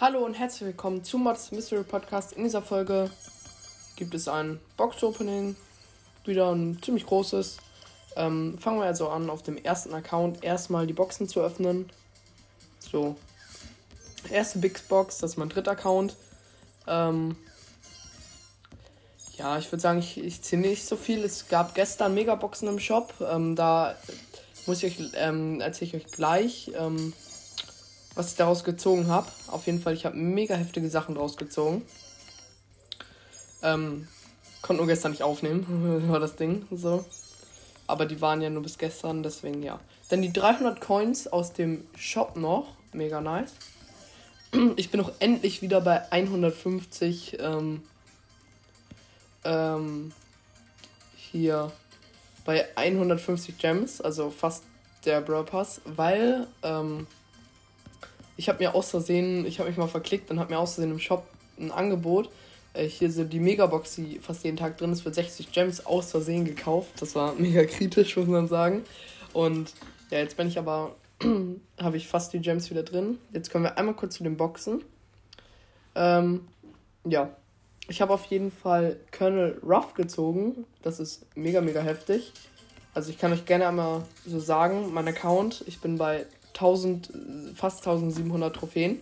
Hallo und herzlich willkommen zum Mods Mystery Podcast. In dieser Folge gibt es ein Box-Opening, wieder ein ziemlich großes. Ähm, fangen wir also an, auf dem ersten Account erstmal die Boxen zu öffnen. So, erste Big Box, das ist mein dritter Account. Ähm, ja, ich würde sagen, ich, ich ziehe nicht so viel. Es gab gestern Megaboxen im Shop. Ähm, da muss ich euch, ähm, erzähle ich euch gleich. Ähm, was ich daraus gezogen habe. Auf jeden Fall, ich habe mega heftige Sachen daraus gezogen. Ähm, konnte nur gestern nicht aufnehmen, war das Ding so. Aber die waren ja nur bis gestern, deswegen ja. Dann die 300 Coins aus dem Shop noch, mega nice. Ich bin auch endlich wieder bei 150 ähm, ähm, hier bei 150 Gems, also fast der Brawl Pass, weil ähm, ich habe mir aus Versehen, ich habe mich mal verklickt und habe mir aus Versehen im Shop ein Angebot, äh, hier so die Megabox, die fast jeden Tag drin ist, für 60 Gems aus Versehen gekauft. Das war mega kritisch, muss man sagen. Und ja, jetzt bin ich aber, habe ich fast die Gems wieder drin. Jetzt kommen wir einmal kurz zu den Boxen. Ähm, ja, ich habe auf jeden Fall Colonel Ruff gezogen. Das ist mega, mega heftig. Also ich kann euch gerne einmal so sagen, mein Account, ich bin bei 1000, fast 1700 Trophäen.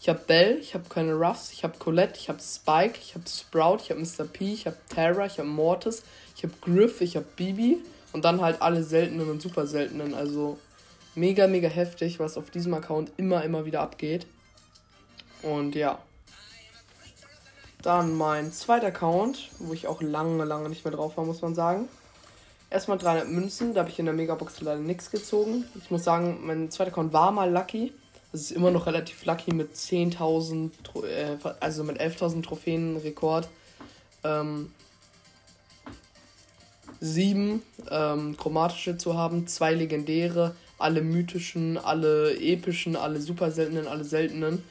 Ich habe Bell, ich habe keine Ruffs, ich habe Colette, ich habe Spike, ich habe Sprout, ich habe Mr. P, ich habe Terra, ich habe Mortis, ich habe Griff, ich habe Bibi und dann halt alle seltenen und super seltenen. Also mega, mega heftig, was auf diesem Account immer, immer wieder abgeht. Und ja. Dann mein zweiter Account, wo ich auch lange, lange nicht mehr drauf war, muss man sagen. Erstmal 300 Münzen, da habe ich in der Megabox leider nichts gezogen. Ich muss sagen, mein zweiter Account war mal lucky. Das ist immer noch relativ lucky mit 10.000, äh, also mit 11.000 Trophäen Rekord. Ähm, sieben ähm, chromatische zu haben, zwei legendäre, alle mythischen, alle epischen, alle super seltenen, alle seltenen.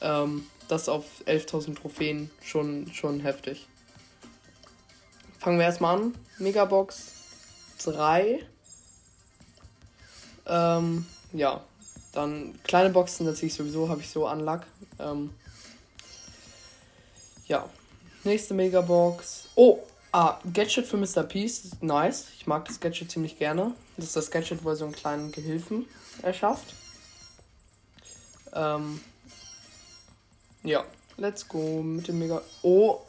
Ähm, das auf 11.000 Trophäen schon, schon heftig. Fangen wir erstmal an. Megabox 3. Ähm, ja, dann kleine Boxen, das sehe ich sowieso, habe ich so Unluck. Ähm, ja, nächste Megabox. Oh, ah, Gadget für Mr. Peace, nice. Ich mag das Gadget ziemlich gerne. Das ist das Gadget, wo er so einen kleinen Gehilfen erschafft. Ähm, ja, let's go mit dem Mega. Oh,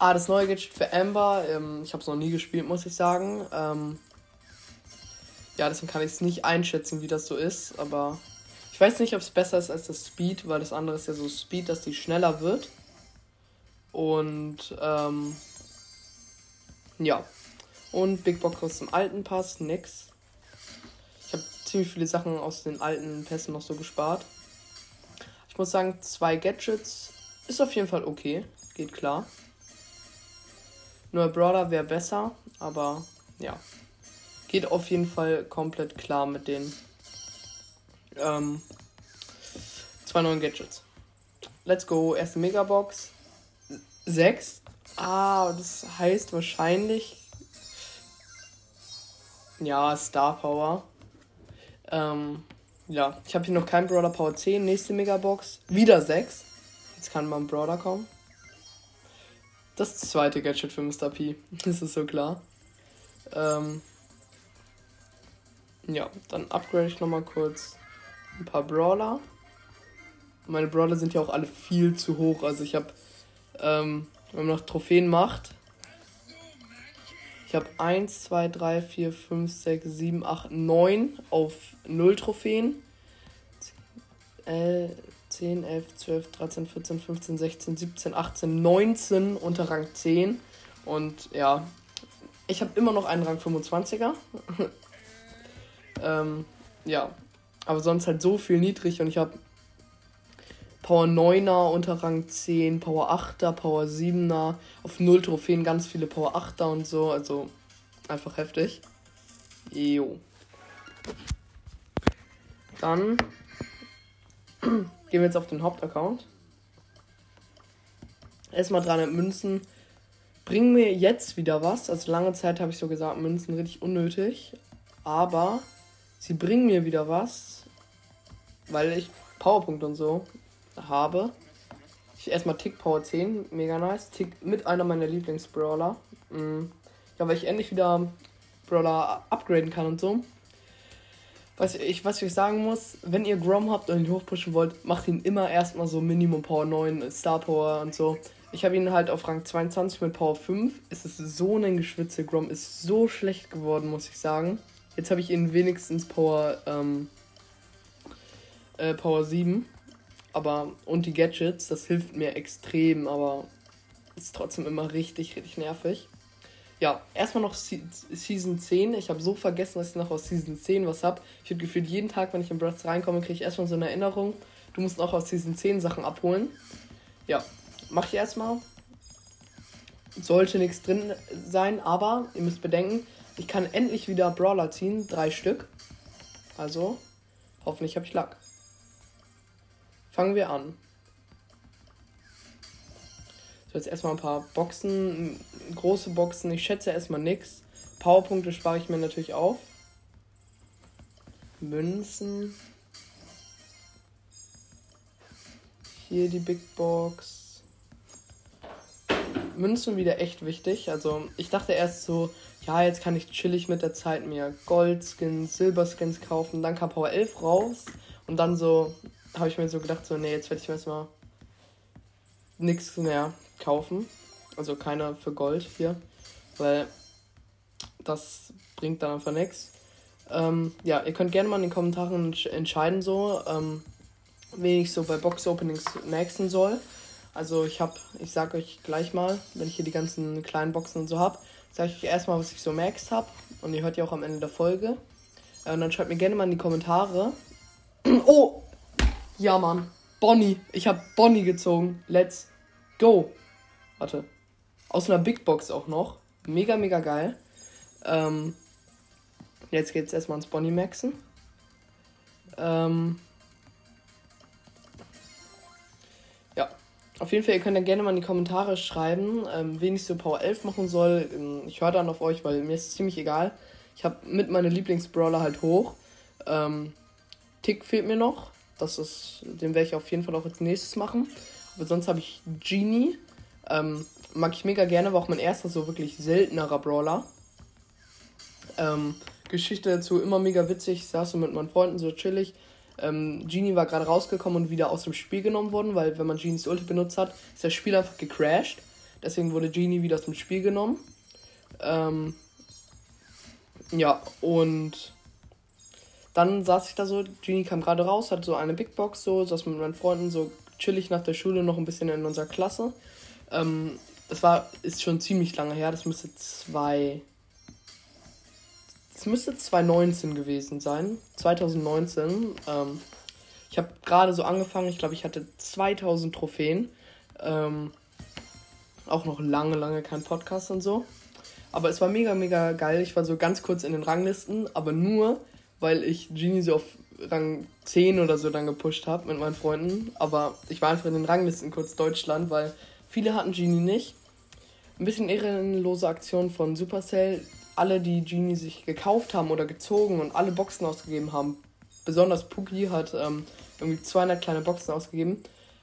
Ah, das neue Gadget für Amber. Ähm, ich habe es noch nie gespielt, muss ich sagen. Ähm, ja, deswegen kann ich es nicht einschätzen, wie das so ist. Aber ich weiß nicht, ob es besser ist als das Speed, weil das andere ist ja so Speed, dass die schneller wird. Und ähm, ja. Und Big Box aus dem alten Pass, nix. Ziemlich viele Sachen aus den alten Pässen noch so gespart. Ich muss sagen, zwei Gadgets ist auf jeden Fall okay. Geht klar. Nur Brawler wäre besser, aber ja. Geht auf jeden Fall komplett klar mit den ähm, zwei neuen Gadgets. Let's go. Erste Megabox. Sechs. Ah, das heißt wahrscheinlich. Ja, Star Power. Ähm, ja, ich habe hier noch kein Brawler Power 10. Nächste Megabox. Wieder 6. Jetzt kann man Brawler kommen. Das zweite Gadget für Mr. P. Das ist so klar. Ähm ja, dann upgrade ich nochmal kurz ein paar Brawler. Meine Brawler sind ja auch alle viel zu hoch. Also ich habe, ähm, wenn man noch Trophäen macht, ich habe 1, 2, 3, 4, 5, 6, 7, 8, 9 auf 0 Trophäen. Äh, 10, 11, 12, 13, 14, 15, 16, 17, 18, 19 unter Rang 10. Und ja, ich habe immer noch einen Rang 25er. ähm, ja, aber sonst halt so viel niedrig und ich habe Power 9er unter Rang 10, Power 8er, Power 7er, auf 0 Trophäen ganz viele Power 8er und so, also einfach heftig. Jo. Dann Gehen wir jetzt auf den Hauptaccount. Erstmal 300 Münzen bringen mir jetzt wieder was. Also lange Zeit habe ich so gesagt, Münzen richtig unnötig. Aber sie bringen mir wieder was, weil ich Powerpunkt und so habe. Ich erstmal Tick Power 10, mega nice. Tick mit einer meiner Lieblingsbrawler. Mhm. Ja, weil ich endlich wieder Brawler upgraden kann und so. Was ich, was ich sagen muss, wenn ihr Grom habt und ihn hochpushen wollt, macht ihn immer erstmal so Minimum Power 9, Star Power und so. Ich habe ihn halt auf Rang 22 mit Power 5. Es ist so ein Geschwitze. Grom ist so schlecht geworden, muss ich sagen. Jetzt habe ich ihn wenigstens Power, ähm, äh, Power 7. Aber, und die Gadgets, das hilft mir extrem, aber ist trotzdem immer richtig, richtig nervig. Ja, erstmal noch Season 10. Ich habe so vergessen, dass ich noch aus Season 10 was habe. Ich habe gefühlt jeden Tag, wenn ich in Breath reinkomme, kriege ich erstmal so eine Erinnerung. Du musst auch aus Season 10 Sachen abholen. Ja, mach ich erstmal. Sollte nichts drin sein, aber ihr müsst bedenken, ich kann endlich wieder Brawler ziehen. Drei Stück. Also, hoffentlich habe ich Lack. Fangen wir an. So, jetzt erstmal ein paar Boxen. Große Boxen. Ich schätze erstmal nichts. Powerpunkte spare ich mir natürlich auf. Münzen. Hier die Big Box. Münzen wieder echt wichtig. Also ich dachte erst so, ja, jetzt kann ich chillig mit der Zeit mir Goldskins, Silberskins kaufen. Dann kam Power 11 raus. Und dann so, habe ich mir so gedacht, so, nee, jetzt werde ich mir erstmal nichts mehr kaufen. Also keiner für Gold hier. Weil das bringt dann einfach nichts. Ähm, ja, ihr könnt gerne mal in den Kommentaren entscheiden, so, ähm, wen ich so bei Box-Openings maxen soll. Also ich habe, ich sag euch gleich mal, wenn ich hier die ganzen kleinen Boxen und so habe, sage ich euch erstmal, was ich so maxed habe. Und ihr hört ja auch am Ende der Folge. Äh, und dann schreibt mir gerne mal in die Kommentare. oh! Ja, Mann. Bonnie. Ich habe Bonnie gezogen. Let's go. Warte. Aus einer Big Box auch noch. Mega, mega geil. Ähm, jetzt geht's erstmal ins Bonnie Maxen. Ähm, ja. Auf jeden Fall, ihr könnt ja gerne mal in die Kommentare schreiben, ähm, wen ich so Power 11 machen soll. Ähm, ich höre dann auf euch, weil mir ist ziemlich egal. Ich habe mit meinen Lieblingsbrawler halt hoch. Ähm, Tick fehlt mir noch. Das ist, den werde ich auf jeden Fall auch als nächstes machen. Aber sonst habe ich Genie. Ähm, mag ich mega gerne, war auch mein erster so wirklich seltenerer Brawler. Ähm, Geschichte dazu immer mega witzig. Ich saß so mit meinen Freunden so chillig. Ähm, Genie war gerade rausgekommen und wieder aus dem Spiel genommen worden, weil wenn man Genies Ulti benutzt hat, ist das Spiel einfach gecrashed. Deswegen wurde Genie wieder aus dem Spiel genommen. Ähm, ja, und dann saß ich da so, Genie kam gerade raus, hat so eine Big Box, so, saß mit meinen Freunden so chillig nach der Schule noch ein bisschen in unserer Klasse. Ähm, das war, ist schon ziemlich lange her, das müsste zwei. Das müsste 2019 gewesen sein. 2019. Ähm, ich habe gerade so angefangen, ich glaube, ich hatte 2000 Trophäen. Ähm, auch noch lange, lange kein Podcast und so. Aber es war mega, mega geil. Ich war so ganz kurz in den Ranglisten, aber nur, weil ich Genie so auf Rang 10 oder so dann gepusht habe mit meinen Freunden. Aber ich war einfach in den Ranglisten kurz Deutschland, weil viele hatten Genie nicht. Ein bisschen ehrenlose Aktion von Supercell. Alle, die Genie sich gekauft haben oder gezogen und alle Boxen ausgegeben haben, besonders Puki hat ähm, irgendwie 200 kleine Boxen ausgegeben,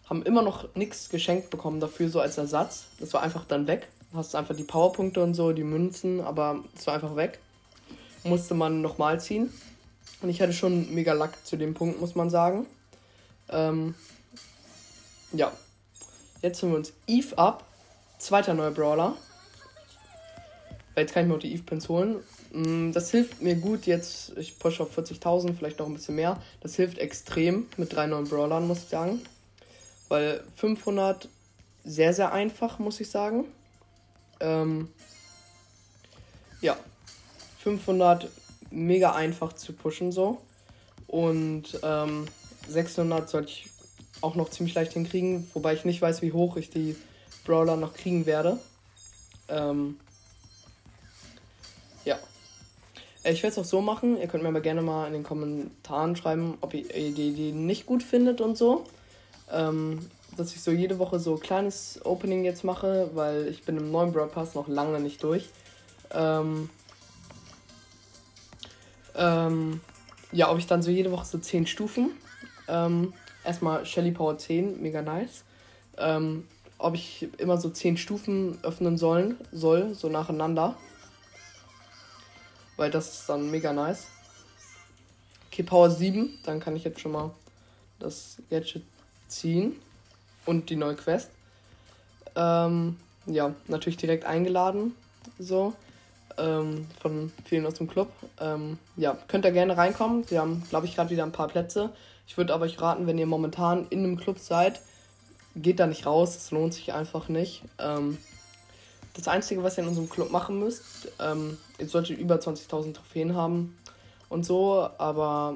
haben immer noch nichts geschenkt bekommen dafür, so als Ersatz. Das war einfach dann weg. Hast einfach die Powerpunkte und so, die Münzen, aber es war einfach weg. Musste man nochmal ziehen. Und ich hatte schon mega Lack zu dem Punkt, muss man sagen. Ähm, ja. Jetzt holen wir uns Eve ab. Zweiter neuer Brawler. Jetzt kann ich mir auch die Eve-Pins holen. Mm, das hilft mir gut jetzt. Ich pushe auf 40.000, vielleicht noch ein bisschen mehr. Das hilft extrem mit drei neuen Brawlern, muss ich sagen. Weil 500 sehr, sehr einfach, muss ich sagen. Ähm, ja. 500 mega einfach zu pushen so. Und ähm, 600 sollte ich auch noch ziemlich leicht hinkriegen, wobei ich nicht weiß, wie hoch ich die Brawler noch kriegen werde. Ähm, ja. Äh, ich werde es auch so machen. Ihr könnt mir aber gerne mal in den Kommentaren schreiben, ob ihr die Idee nicht gut findet und so. Ähm, dass ich so jede Woche so kleines Opening jetzt mache, weil ich bin im neuen Brawl Pass noch lange nicht durch. Ähm, ähm, ja, ob ich dann so jede Woche so 10 Stufen. Ähm, erstmal Shelly Power 10, mega nice. Ähm, ob ich immer so 10 Stufen öffnen sollen, soll, so nacheinander. Weil das ist dann mega nice. Okay, Power 7, dann kann ich jetzt schon mal das Gadget ziehen. Und die neue Quest. Ähm, ja, natürlich direkt eingeladen. So ähm, von vielen aus dem Club. Ähm, ja, könnt ihr gerne reinkommen. Wir haben, glaube ich, gerade wieder ein paar Plätze. Ich würde aber euch raten, wenn ihr momentan in einem Club seid, geht da nicht raus. Es lohnt sich einfach nicht. Ähm, das Einzige, was ihr in unserem Club machen müsst, ähm, ihr solltet über 20.000 Trophäen haben und so, aber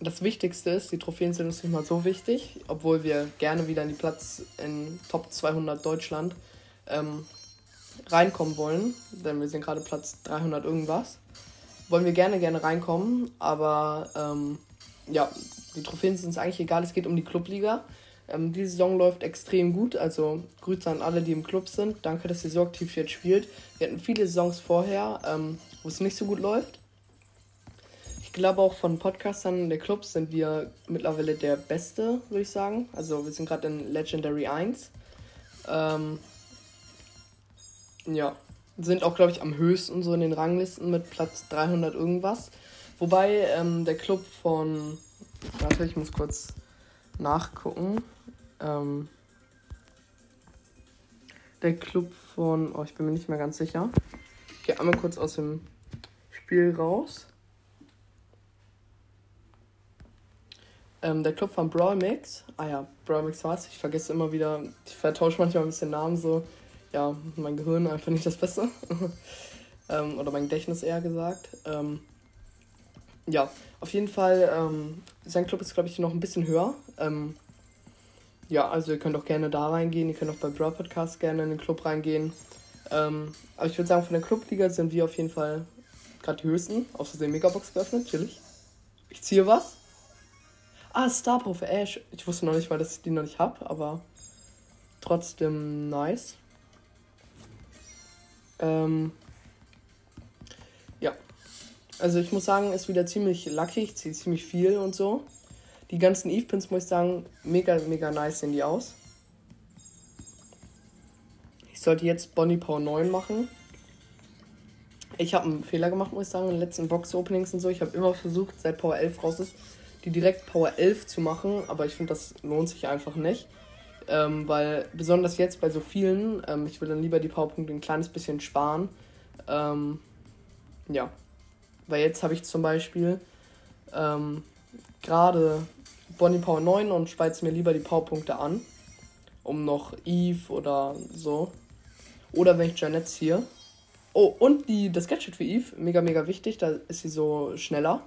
das Wichtigste ist, die Trophäen sind uns nicht mal so wichtig, obwohl wir gerne wieder in die Platz in Top 200 Deutschland ähm, reinkommen wollen, denn wir sind gerade Platz 300 irgendwas, wollen wir gerne, gerne reinkommen, aber ähm, ja, die Trophäen sind uns eigentlich egal, es geht um die Clubliga. Ähm, die Saison läuft extrem gut, also Grüße an alle, die im Club sind. Danke, dass ihr so aktiv jetzt spielt. Wir hatten viele Saisons vorher, ähm, wo es nicht so gut läuft. Ich glaube auch von Podcastern der Clubs sind wir mittlerweile der Beste, würde ich sagen. Also wir sind gerade in Legendary 1. Ähm, ja, sind auch, glaube ich, am höchsten so in den Ranglisten mit Platz 300 irgendwas. Wobei ähm, der Club von. Warte, ich muss kurz nachgucken. Ähm, der Club von. Oh, ich bin mir nicht mehr ganz sicher. Ich gehe einmal kurz aus dem Spiel raus. Ähm, der Club von Brawl Mix. Ah ja, Brawl Mix war's. Ich vergesse immer wieder. Ich vertausche manchmal ein bisschen Namen so ja, mein Gehirn einfach nicht das Beste. ähm, oder mein Gedächtnis eher gesagt. Ähm, ja, auf jeden Fall, ähm, sein Club ist, glaube ich, noch ein bisschen höher. Ähm, ja, also ihr könnt auch gerne da reingehen. Ihr könnt auch bei Brawl Podcast gerne in den Club reingehen. Ähm, aber ich würde sagen, von der Clubliga sind wir auf jeden Fall gerade die höchsten. Außer den Megabox geöffnet, chillig. Ich ziehe was. Ah, Star Power für Ash. Ich wusste noch nicht mal, dass ich die noch nicht habe, aber trotzdem nice. Ähm, ja. Also ich muss sagen, ist wieder ziemlich lucky. Ich ziehe ziemlich viel und so. Die ganzen Eve-Pins, muss ich sagen, mega, mega nice sehen die aus. Ich sollte jetzt Bonnie Power 9 machen. Ich habe einen Fehler gemacht, muss ich sagen, in den letzten Box-Openings und so. Ich habe immer versucht, seit Power 11 raus ist, die direkt Power 11 zu machen, aber ich finde, das lohnt sich einfach nicht. Ähm, weil besonders jetzt bei so vielen, ähm, ich will dann lieber die Powerpunkte ein kleines bisschen sparen. Ähm, ja. Weil jetzt habe ich zum Beispiel ähm, gerade Bonnie Power 9 und speize mir lieber die Powerpunkte an. Um noch Eve oder so. Oder wenn ich Janet ziehe. Oh, und die, das Gadget für Eve, mega, mega wichtig, da ist sie so schneller.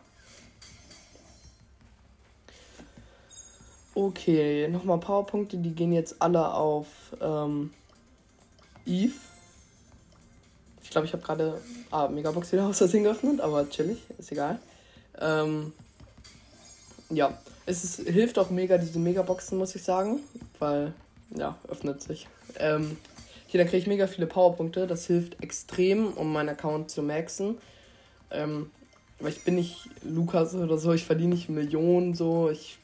Okay, nochmal Powerpunkte, die gehen jetzt alle auf ähm, Eve. Ich glaube, ich habe gerade ah, Megabox wieder aus Versehen geöffnet, aber chillig, ist egal. Ähm, ja, es ist, hilft auch mega, diese Megaboxen, muss ich sagen, weil, ja, öffnet sich. Ähm, hier, dann kriege ich mega viele Powerpunkte, das hilft extrem, um meinen Account zu maxen. Ähm, weil ich bin nicht Lukas oder so, ich verdiene nicht Millionen so, ich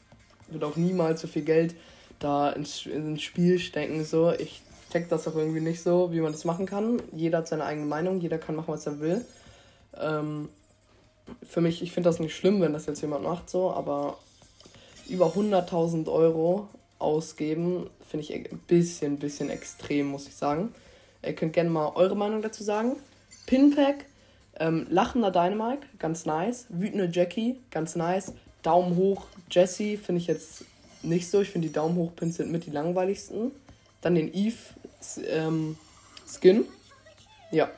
würde auch niemals so viel Geld da ins, ins Spiel stecken. So. Ich check das auch irgendwie nicht so, wie man das machen kann. Jeder hat seine eigene Meinung, jeder kann machen, was er will. Ähm, für mich, ich finde das nicht schlimm, wenn das jetzt jemand macht, so, aber über 100.000 Euro ausgeben, finde ich ein bisschen, bisschen extrem, muss ich sagen. Ihr könnt gerne mal eure Meinung dazu sagen. Pinpack, ähm, lachender Dynamite, ganz nice. Wütende Jackie, ganz nice. Daumen hoch, Jesse finde ich jetzt nicht so. Ich finde die Daumen hoch Pins sind mit die langweiligsten. Dann den Eve ähm, Skin. Ja.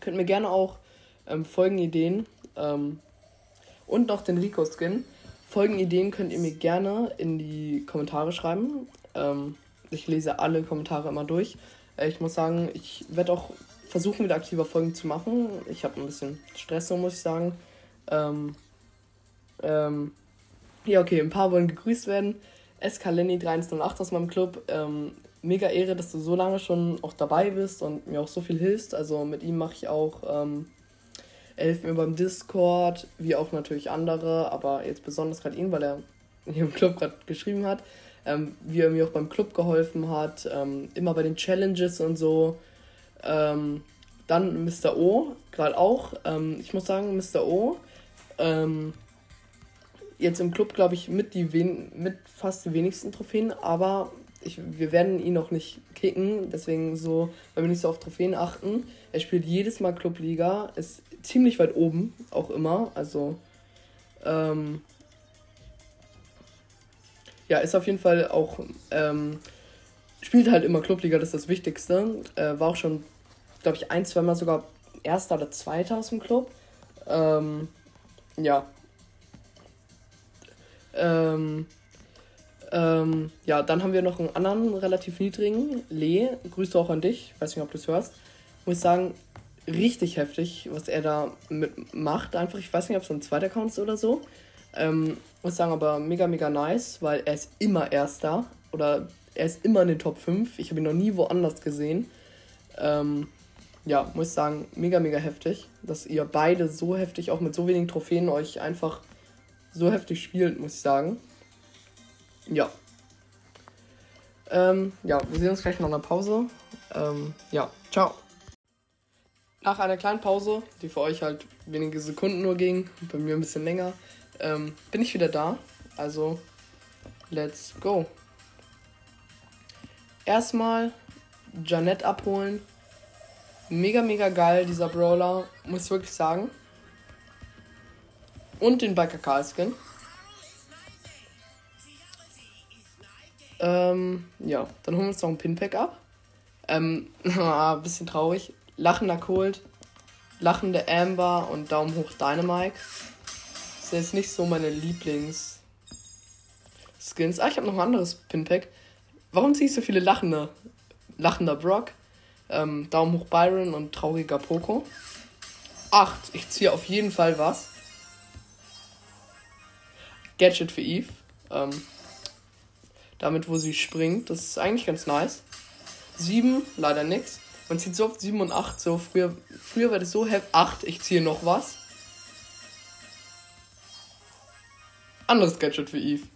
Könnt mir gerne auch ähm, Folgenideen ähm, und noch den Rico Skin. Folgenideen könnt ihr mir gerne in die Kommentare schreiben. Ähm, ich lese alle Kommentare immer durch. Äh, ich muss sagen, ich werde auch versuchen, wieder aktiver Folgen zu machen. Ich habe ein bisschen Stress, so muss ich sagen. Ähm, ähm, ja, okay, ein paar wollen gegrüßt werden. SK Lenny 3108 aus meinem Club. Ähm, mega Ehre, dass du so lange schon auch dabei bist und mir auch so viel hilfst. Also mit ihm mache ich auch, ähm, er hilft mir beim Discord, wie auch natürlich andere, aber jetzt besonders gerade ihn, weil er hier im Club gerade geschrieben hat, ähm, wie er mir auch beim Club geholfen hat, ähm, immer bei den Challenges und so. Ähm, dann Mr. O, gerade auch. Ähm, ich muss sagen, Mr. O, ähm, jetzt im Club, glaube ich, mit, die wen mit fast die wenigsten Trophäen, aber ich, wir werden ihn noch nicht kicken, deswegen so, weil wir nicht so auf Trophäen achten. Er spielt jedes Mal Clubliga, ist ziemlich weit oben, auch immer. Also, ähm, ja, ist auf jeden Fall auch, ähm, spielt halt immer Clubliga, das ist das Wichtigste. Äh, war auch schon, glaube ich, ein, zweimal sogar Erster oder Zweiter aus dem Club. Ähm, ja. Ähm, ähm, ja, dann haben wir noch einen anderen relativ niedrigen, Lee. Grüße auch an dich. Weiß nicht, ob du es hörst. Muss sagen, richtig heftig, was er da macht. Einfach, ich weiß nicht, ob es ein zweiter Account ist oder so. Ähm, muss sagen, aber mega, mega nice, weil er ist immer Erster. Oder er ist immer in den Top 5. Ich habe ihn noch nie woanders gesehen. Ähm, ja, muss sagen, mega, mega heftig, dass ihr beide so heftig, auch mit so wenigen Trophäen, euch einfach so heftig spielt, muss ich sagen. Ja. Ähm, ja, wir sehen uns gleich nach einer Pause. Ähm, ja, ciao. Nach einer kleinen Pause, die für euch halt wenige Sekunden nur ging, bei mir ein bisschen länger, ähm, bin ich wieder da. Also, let's go. Erstmal Janet abholen Mega, mega geil, dieser Brawler, muss ich wirklich sagen. Und den Biker Karl Skin. Ähm, ja, dann holen wir uns noch ein Pinpack ab. Ähm, ah, bisschen traurig. Lachender Cold, lachende Amber und Daumen hoch Dynamite. Das sind jetzt nicht so meine Lieblings Skins. Ah, ich habe noch ein anderes Pinpack. Warum ziehe ich so viele lachende? Lachender Brock, ähm, Daumen hoch Byron und trauriger Poco. 8. Ich ziehe auf jeden Fall was. Gadget für Eve. Ähm, damit, wo sie springt. Das ist eigentlich ganz nice. 7, leider nix. Man zieht so oft 7 und 8. So früher, früher war das so heftig. 8, ich ziehe noch was. Anderes Gadget für Eve.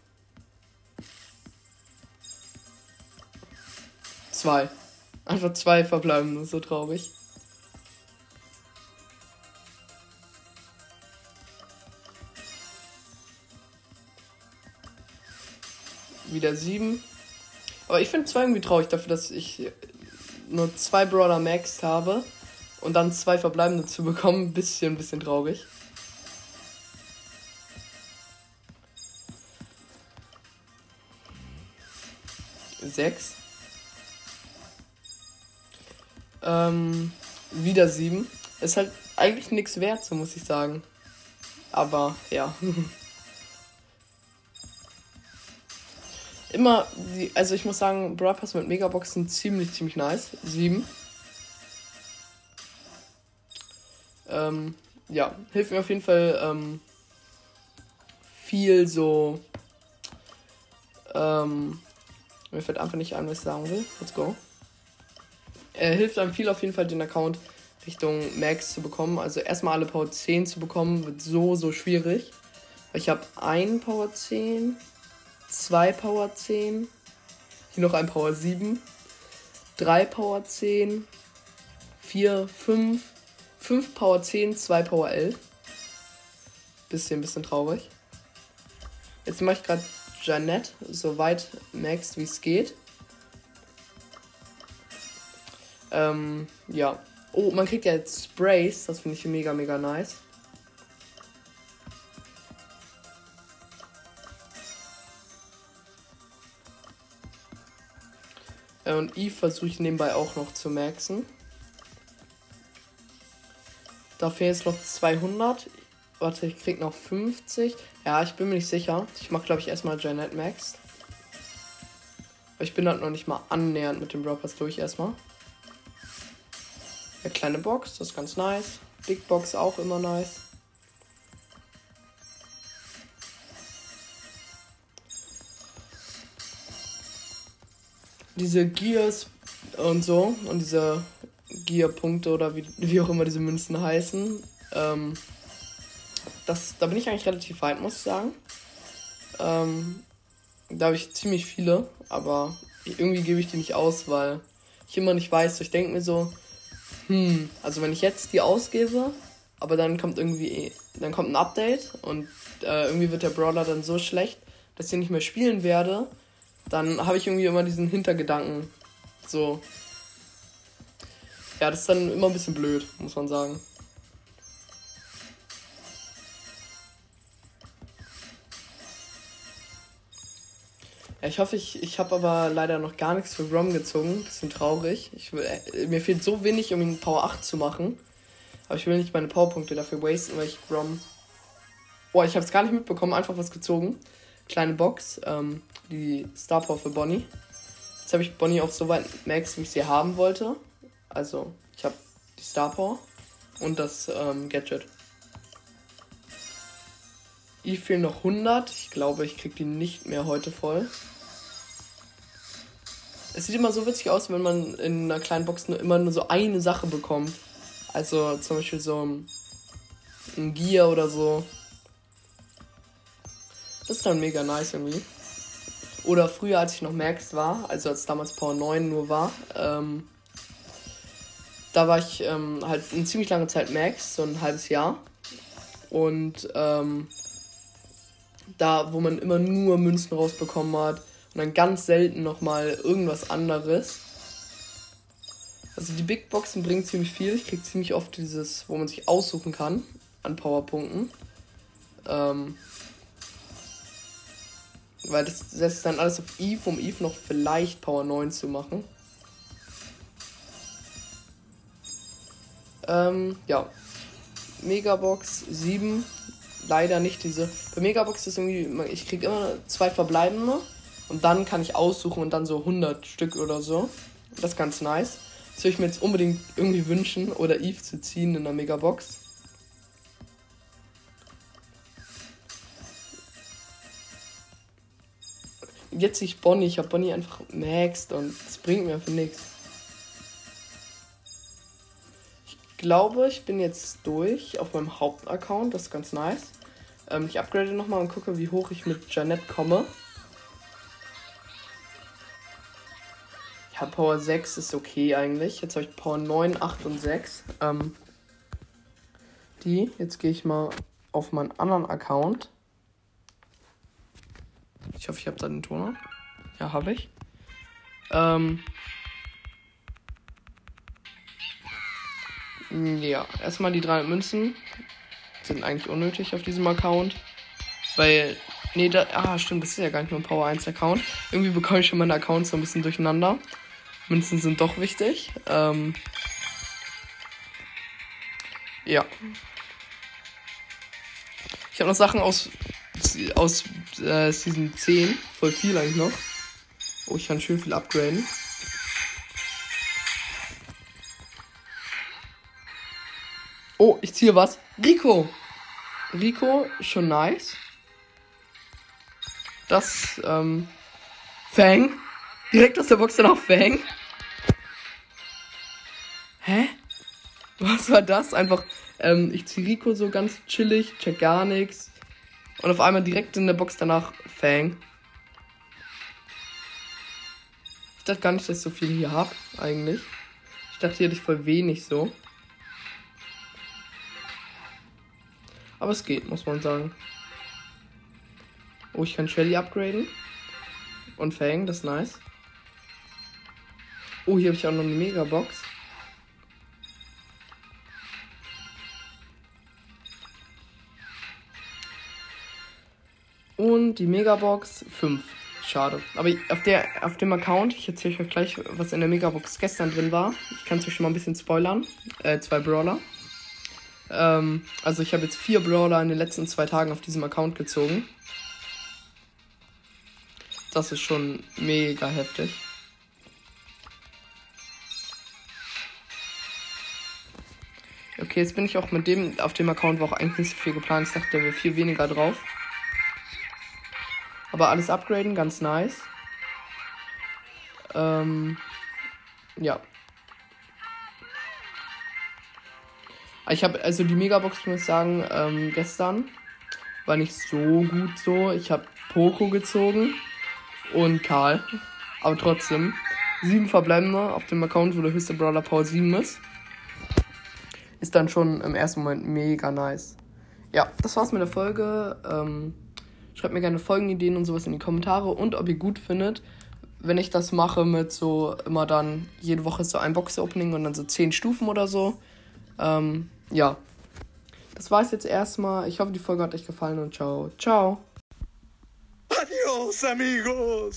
2. Einfach zwei verbleiben, so traurig. Wieder sieben. Aber ich finde zwei irgendwie traurig dafür, dass ich nur zwei Brawler maxed habe und dann zwei verbleibende zu bekommen. Bisschen, bisschen traurig. Sechs. Ähm, wieder 7. Ist halt eigentlich nichts wert, so muss ich sagen. Aber ja. Immer, die, also ich muss sagen, Brawl mit Megaboxen ziemlich, ziemlich nice. 7. Ähm, ja, hilft mir auf jeden Fall ähm, viel so. Ähm, mir fällt einfach nicht ein, was ich sagen will. Let's go äh, hilft einem viel auf jeden Fall, den Account Richtung Max zu bekommen. Also erstmal alle Power 10 zu bekommen, wird so, so schwierig. Ich habe ein Power 10, zwei Power 10, hier noch ein Power 7, drei Power 10, vier, fünf, fünf Power 10, zwei Power 11. Bisschen, bisschen traurig. Jetzt mache ich gerade Janette so weit max wie es geht. Ähm, ja. Oh, man kriegt ja jetzt Sprays. Das finde ich mega, mega nice. Und Eve versuche ich nebenbei auch noch zu maxen. Da fehlen jetzt noch 200. Warte, ich krieg noch 50. Ja, ich bin mir nicht sicher. Ich mache, glaube ich, erstmal Janet Max. Ich bin halt noch nicht mal annähernd mit dem Brawl durch erstmal. Eine kleine Box, das ist ganz nice. Big Box auch immer nice. Diese Gears und so und diese Gear-Punkte oder wie, wie auch immer diese Münzen heißen, ähm, das, da bin ich eigentlich relativ weit, muss ich sagen. Ähm, da habe ich ziemlich viele, aber irgendwie gebe ich die nicht aus, weil ich immer nicht weiß. Ich denke mir so, hm, also wenn ich jetzt die ausgebe, aber dann kommt irgendwie, dann kommt ein Update und äh, irgendwie wird der Brawler dann so schlecht, dass ich nicht mehr spielen werde, dann habe ich irgendwie immer diesen Hintergedanken. So. Ja, das ist dann immer ein bisschen blöd, muss man sagen. Ja, ich hoffe, ich, ich habe aber leider noch gar nichts für Grom gezogen. Bisschen traurig. Ich äh, mir fehlt so wenig, um ihn Power 8 zu machen. Aber ich will nicht meine Powerpunkte dafür wasten, weil ich Grom. Boah, ich habe es gar nicht mitbekommen, einfach was gezogen. Kleine Box, ähm, die Star Power für Bonnie. Jetzt habe ich Bonnie auch so weit max, wie ich sie haben wollte. Also, ich habe die Star Power und das ähm, Gadget. Eve fehlen noch 100. Ich glaube, ich kriege die nicht mehr heute voll. Es sieht immer so witzig aus, wenn man in einer kleinen Box nur, immer nur so eine Sache bekommt. Also zum Beispiel so ein, ein Gear oder so. Das ist dann mega nice irgendwie. Oder früher, als ich noch Max war, also als damals Power 9 nur war, ähm, da war ich ähm, halt eine ziemlich lange Zeit Max, so ein halbes Jahr. Und ähm, da, wo man immer nur Münzen rausbekommen hat und dann ganz selten nochmal irgendwas anderes. Also die Big Boxen bringen ziemlich viel. Ich krieg ziemlich oft dieses, wo man sich aussuchen kann an Powerpunkten. Ähm, weil das setzt dann alles auf Eve, um Eve noch vielleicht Power 9 zu machen. Ähm, ja. Megabox 7 leider nicht diese. Bei Megabox ist irgendwie, ich kriege immer zwei verbleibende und dann kann ich aussuchen und dann so 100 Stück oder so. Das ist ganz nice. Das würde ich mir jetzt unbedingt irgendwie wünschen oder Eve zu ziehen in der Megabox. Jetzt ich Bonnie, ich habe Bonnie einfach maxed und es bringt mir für nichts. Ich glaube, ich bin jetzt durch auf meinem Hauptaccount, das ist ganz nice. Ähm, ich upgrade nochmal und gucke, wie hoch ich mit Janet komme. Ja, Power 6 ist okay eigentlich. Jetzt habe ich Power 9, 8 und 6. Ähm, die. Jetzt gehe ich mal auf meinen anderen Account. Ich hoffe, ich habe da den Toner. Ja, habe ich. Ähm, ja, erstmal die drei Münzen sind eigentlich unnötig auf diesem Account. Weil, nee, da, ah, stimmt, das ist ja gar nicht nur ein Power 1 Account. Irgendwie bekomme ich schon meine Accounts so ein bisschen durcheinander. Münzen sind doch wichtig. Ähm, ja. Ich habe noch Sachen aus, aus äh, Season 10. Voll viel eigentlich noch. Oh, ich kann schön viel upgraden. Oh, ich ziehe was. Rico. Rico, schon nice. Das, ähm, Fang. Direkt aus der Box dann auch Fang. Hä? Was war das? Einfach, ähm, ich ziehe Rico so ganz chillig, check gar nichts. Und auf einmal direkt in der Box danach Fang. Ich dachte gar nicht, dass ich so viel hier hab, eigentlich. Ich dachte, hier hätte ich voll wenig so. Aber es geht, muss man sagen. Oh, ich kann Shelly upgraden. Und Fang, das ist nice. Oh, hier habe ich auch noch eine Megabox. Die Megabox 5. Schade. Aber auf, der, auf dem Account, ich erzähle euch gleich, was in der Megabox gestern drin war. Ich kann es euch schon mal ein bisschen spoilern. Äh, zwei Brawler. Ähm, also ich habe jetzt vier Brawler in den letzten zwei Tagen auf diesem Account gezogen. Das ist schon mega heftig. Okay, jetzt bin ich auch mit dem, auf dem Account war auch eigentlich nicht so viel geplant. Ich dachte, da wäre viel weniger drauf. Aber alles upgraden, ganz nice. Ähm, ja. Ich habe also die Megabox, muss ich sagen, ähm, gestern war nicht so gut so. Ich habe Poco gezogen und Karl. Aber trotzdem. Sieben verbleibende auf dem Account, wo der höchste Brawler Power 7 ist. Ist dann schon im ersten Moment mega nice. Ja, das war's mit der Folge. Ähm, schreibt mir gerne Folgenideen und sowas in die Kommentare und ob ihr gut findet, wenn ich das mache mit so immer dann jede Woche so ein Box-Opening und dann so zehn Stufen oder so. Ähm, ja. Das war's jetzt erstmal. Ich hoffe, die Folge hat euch gefallen und ciao. Ciao. Adios, amigos.